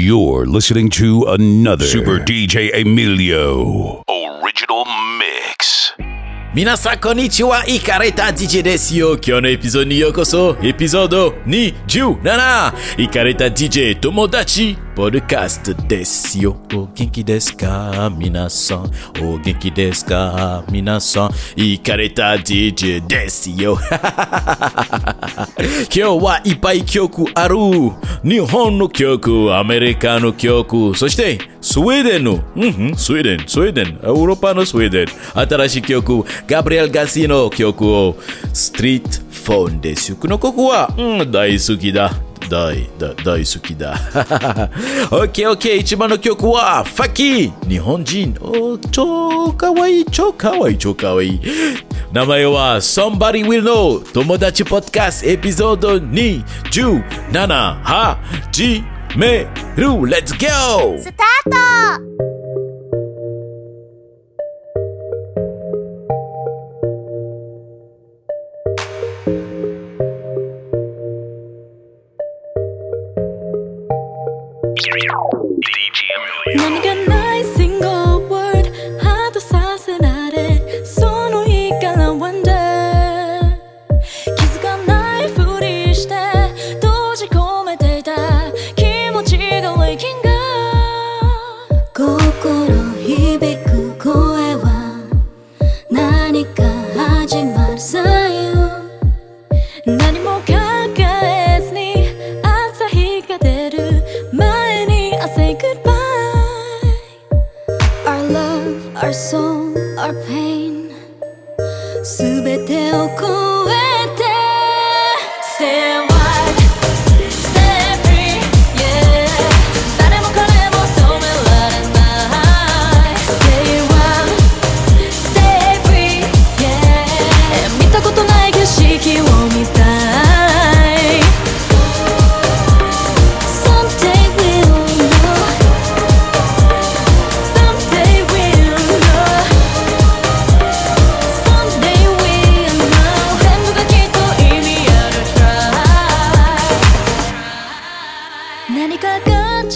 You're listening to another Super DJ Emilio original mix. 皆さんこんにちは、イカれた DJ ですよ。今日のエピソードにようこそ。エピソード27。イカれた DJ 友達、 ポッドキャストですよ。お元気ですか皆さん。お元気ですか皆さん。イカれた DJ ですよ。今日はいっぱい曲ある。日本の曲、アメリカの曲、そしてスウェーデンの、うんうん、スウェーデン、スウェーデン、ヨーロッパのスウェーデン、新しい曲、ガブリエル・ガシーの曲を、ストリート フォンです。この曲は、うん、大好きだ。大、大、大好きだ。オッケーオッケー、一番の曲は、ファキー日本人。お超かわいい、超かわいい、超かわいい。名前は Somebody Will Know 友達ポッドキャスエピソード217始める Let's go! スタート Million.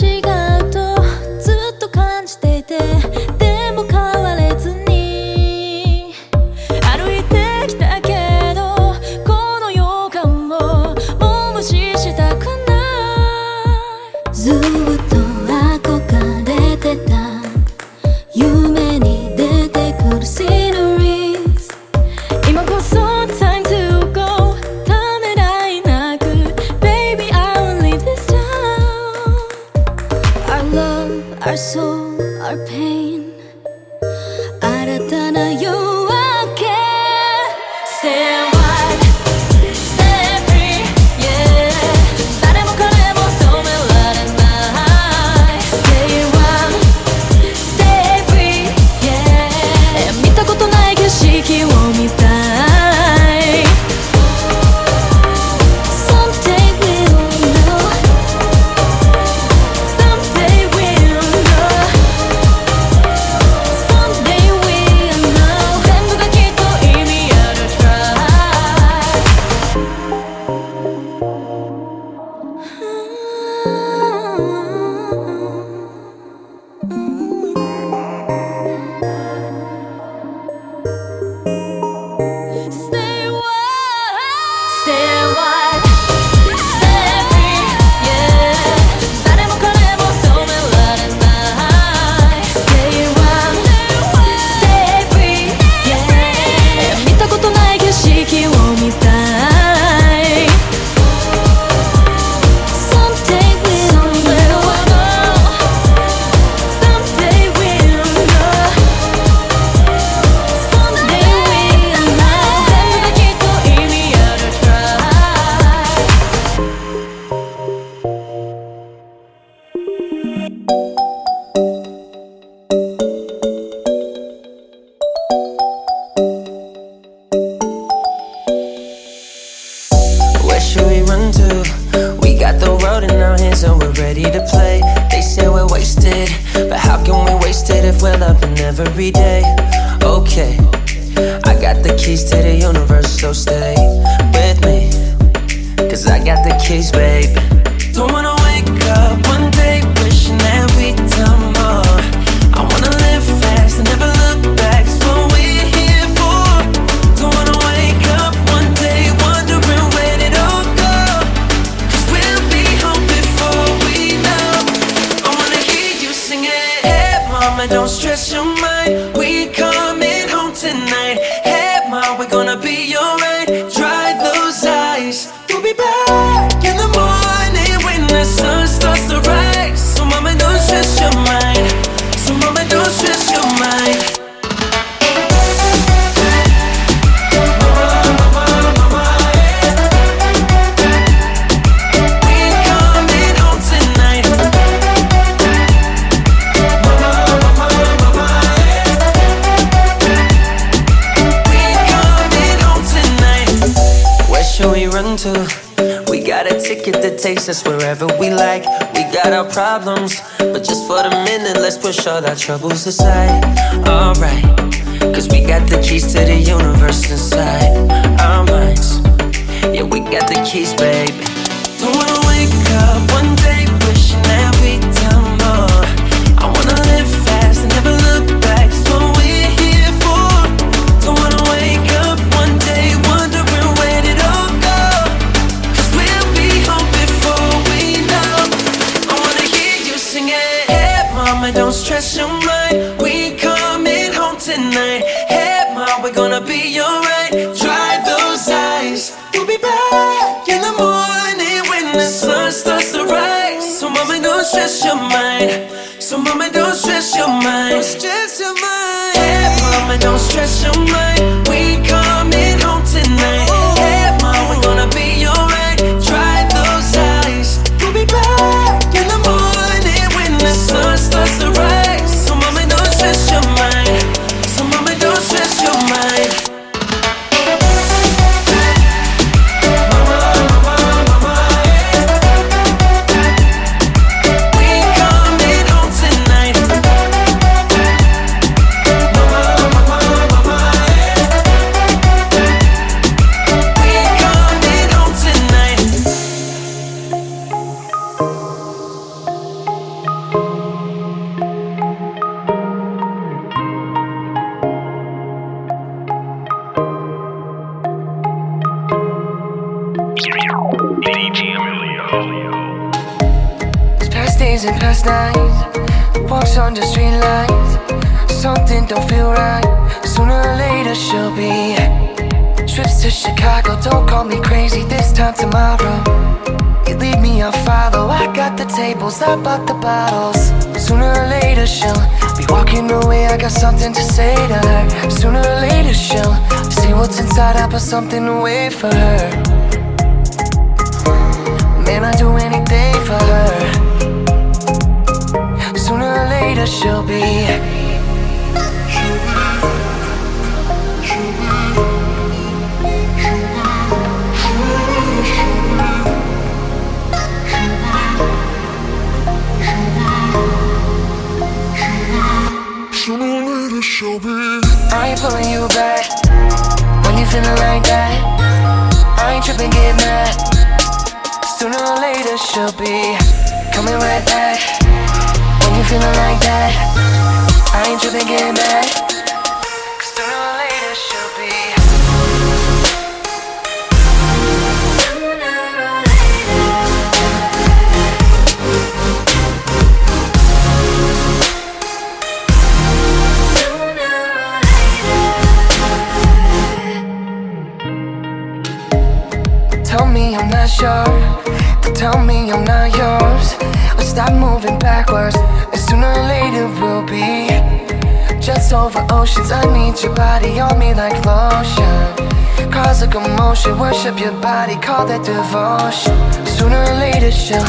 시간. Us wherever we like. We got our problems, but just for the minute, let's push all our troubles aside. Alright, cause we got the keys to the universe inside our minds. Yeah, we got the keys, baby. Nights. Walks on the street lights. Something don't feel right. Sooner or later she'll be. Trips to Chicago, don't call me crazy this time tomorrow. You leave me, I'll follow. I got the tables, I bought the bottles. Sooner or later she'll be walking away. I got something to say to her. Sooner or later she'll see what's inside. I put something away for her. Man, I'd do anything for her. Later, she'll be. I ain't pulling you back when you feeling like that. I ain't tripping, get mad. Sooner or later she'll be coming right back. Feeling like that, I ain't tripping, get mad. Sooner or later be. Tell me I'm not sure. Tell me I'm not yours. Or stop moving backwards. Sooner or later we'll be just over oceans. I need your body on me like lotion. Cause a commotion, worship your body, call that devotion. Sooner or later she'll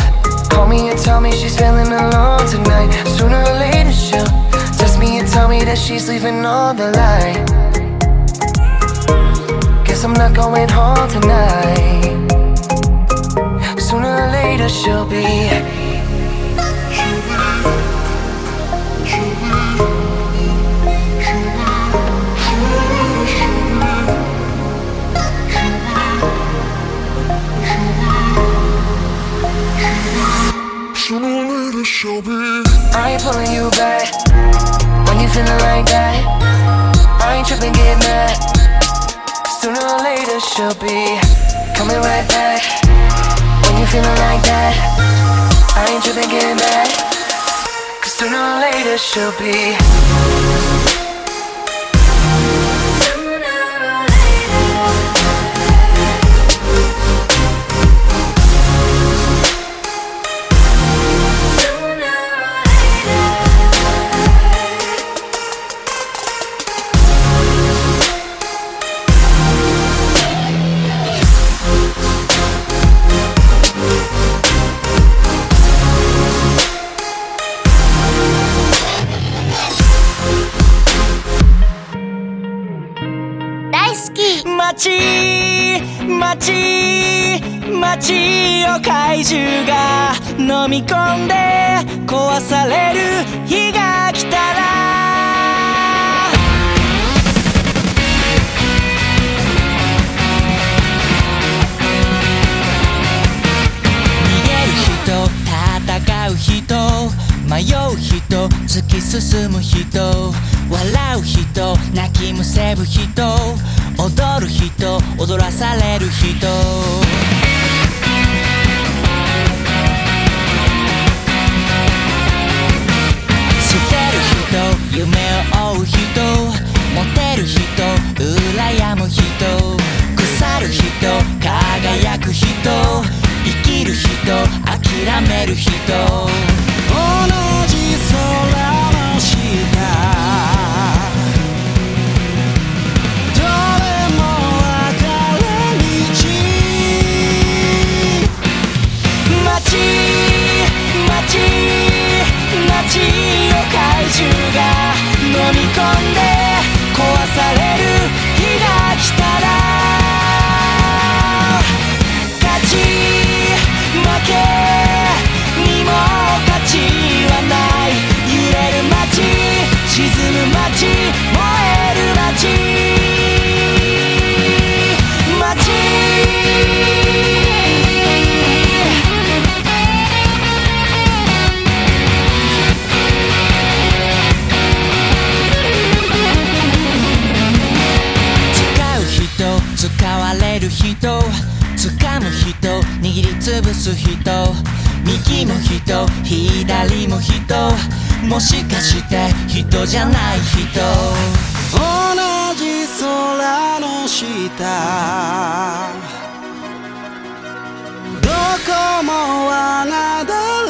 call me and tell me she's feeling alone tonight. Sooner or later she'll text me and tell me that she's leaving all the light. Guess I'm not going home tonight. Sooner or later she'll be. show me. I ain't pulling you back when you feeling like that. I ain't tripping, get mad. Sooner or later she'll be coming right back when you feeling like that. I ain't tripping, get mad. Sooner or later she'll be. 街街を怪獣が飲み込んで壊される日が来たら。逃げる人戦う人迷う人突き進む人笑う人泣きむせぶ人。踊る人踊らされる人。捨てる人夢を追う人モテる人羨む人腐る人輝く人生きる人諦める人。同じ空の下街街を怪獣が飲み込んで壊される日が来たらもしかして人じゃない人。同じ空の下。どこも穴だら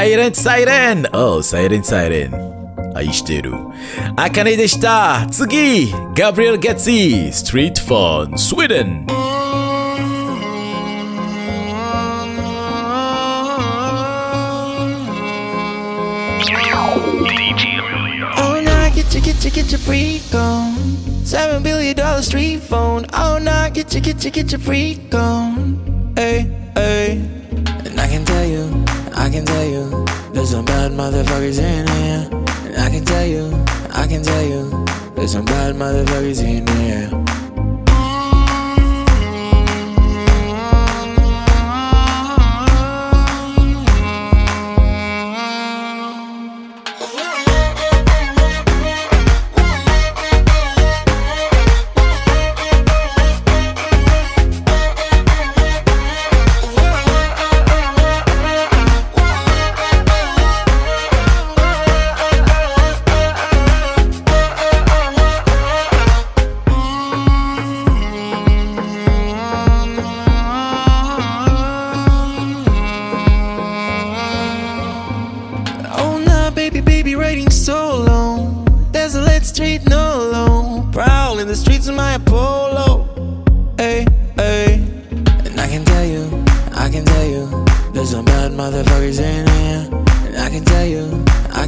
サイレンサイレンおサイレンサイレン愛してる。あかねでした次ガブリエル・ゲッツィストリートフォンスウェーデン Oh, nah, get your, get your, get your freak on. Seven billion dollar street phone. Oh, nah, get your, get your, get your freak on. Hey, hey. And I can tell you, I can tell you, there's some bad motherfuckers in here. And I can tell you, I can tell you, there's some bad motherfuckers in here.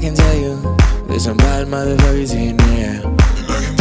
I can tell you, there's some bad motherfuckers in here.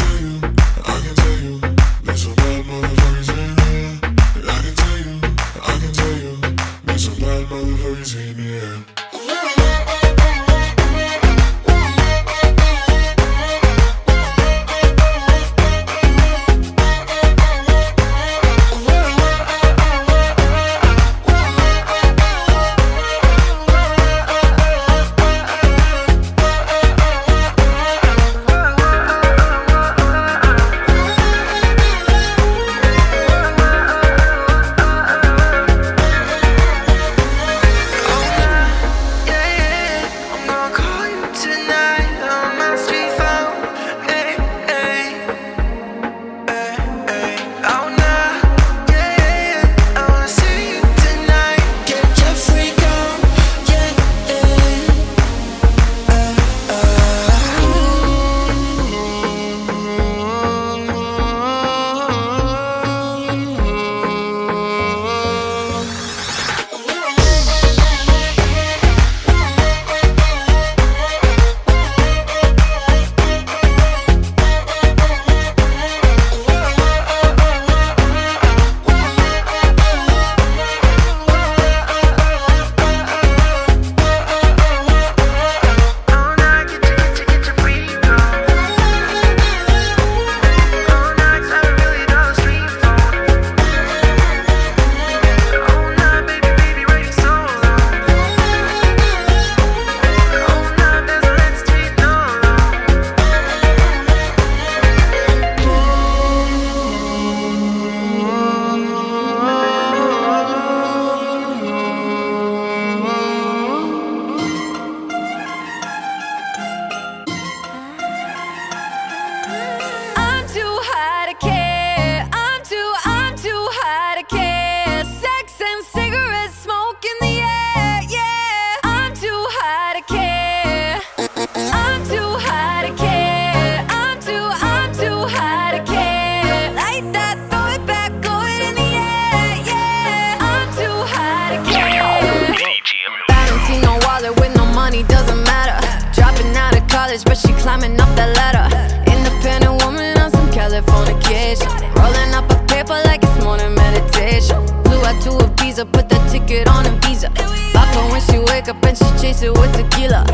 climbing up the ladder. Independent woman on some California Californication. Rolling up a paper like it's morning meditation. Flew out to a visa, put that ticket on a visa. Papa when she wake up and she chase it with tequila.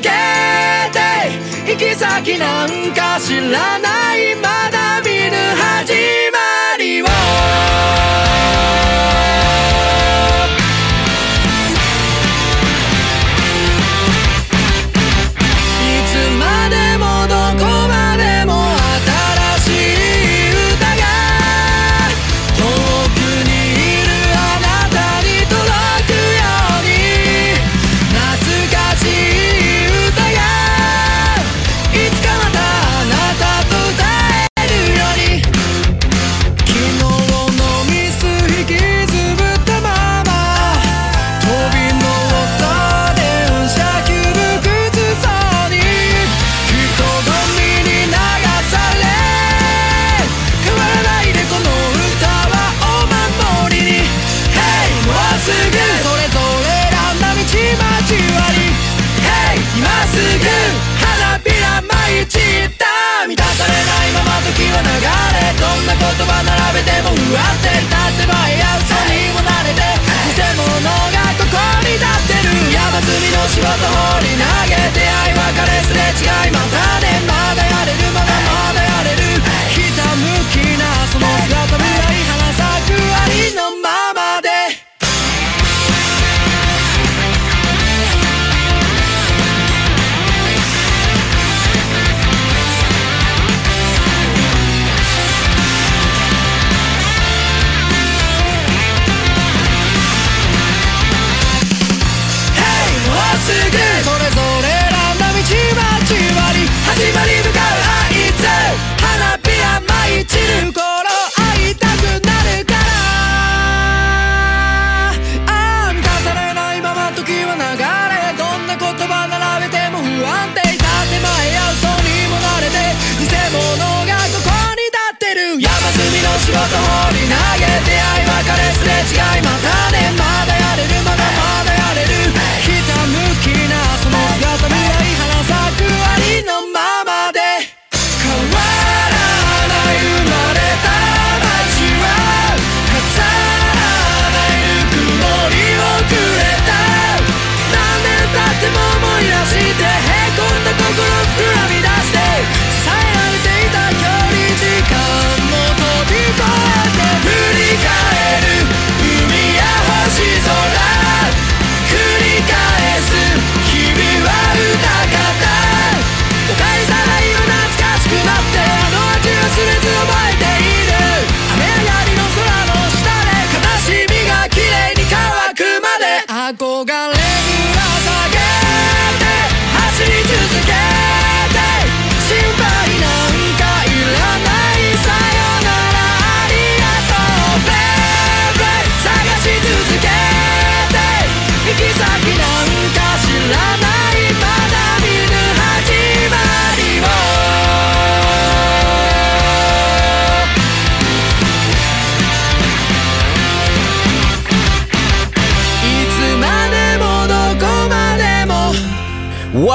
けて行き先なんか知らないまま葉並べても不安定になってばいや嘘にも慣れて偽物がここに立ってる。山積みの仕事。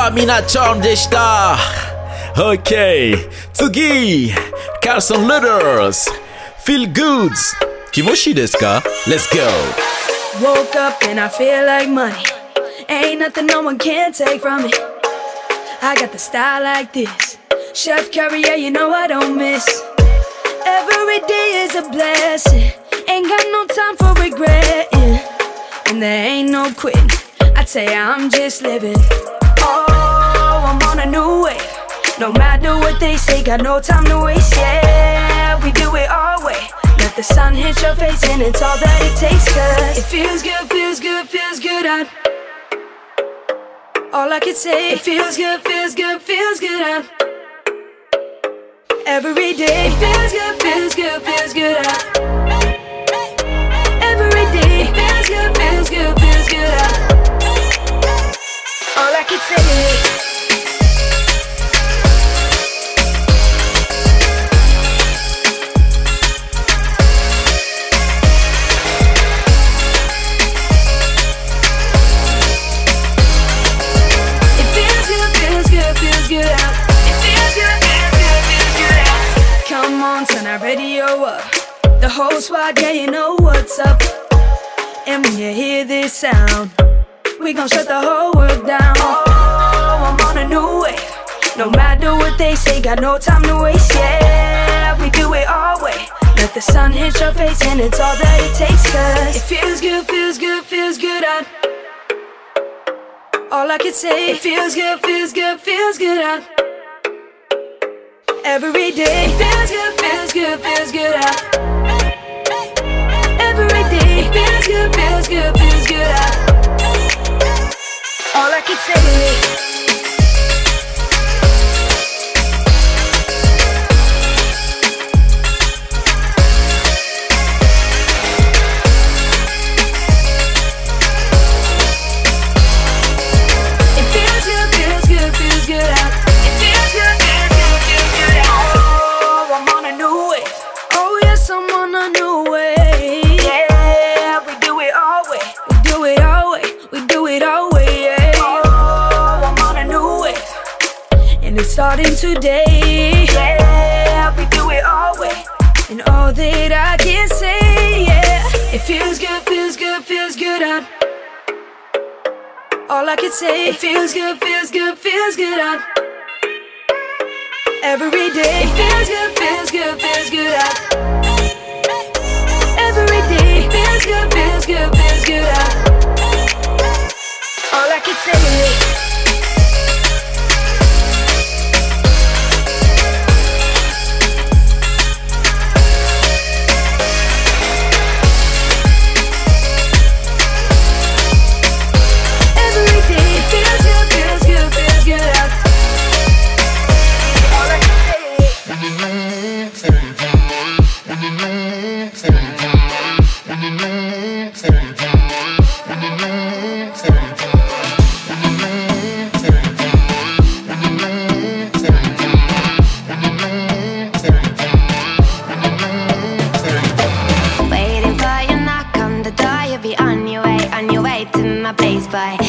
は皆ちゃんでした OK 次カーソン・ルダース Feel Goods 気持ちいいですか Let's go. Woke up and I feel like money. Ain't nothing no one can take from it I got the style like this. Steph Curry, you know I don't miss. Every day is a blessing. Ain't got no time for regretting. And there ain't no quitting. I'd say I'm just living. Oh. I'm on a new way. No matter what they say, got no time to waste. Yeah, we do it our way. Let the sun hit your face, and it's all that it takes. Cause it feels good, feels good, feels good. I, all I can say, it feels good, feels good, feels good. I, every day, it feels good, feels good, feels good. I, every day, it feels good, feels good, feels good. I, all I can say. Whole squad, yeah, you know what's up. And when you hear this sound, we gon' shut the whole world down. Oh, I'm on a new way. No matter what they say, got no time to waste. Yeah, we do it our way. Let the sun hit your face, and it's all that it takes. Cause it feels good, feels good, feels good out. All I can say, it feels good, feels good, feels good out. Every day, it feels good, feels good, feels good out. Feels good, feels good, feels good. All I can say. Starting today. Yeah, we do it our way. And all that I can say, yeah. It feels good, feels good, feels good out. All I can say, it feels good, feels good, feels good out. Every day, it feels good, feels good, feels good out. Every day, it feels good, feels good, feels good out. All I can say. My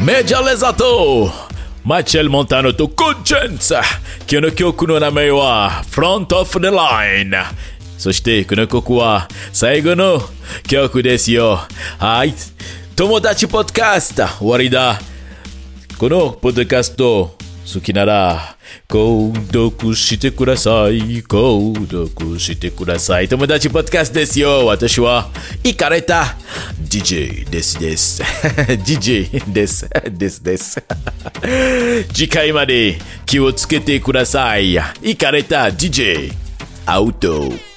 Medialesato Michael Montano to Conscience Kinokyoku no Name wa Front of the Line. そしてこの曲は最後の曲ですよ。はい。友達ポッドキャスト終わりだ。このポッドキャスト好きなら購読してください。購読してください。友達ポッドキャストですよ。私はイカれた DJ ですです。DJ です。ですです。次回まで気をつけてください。イカれた DJ アウト。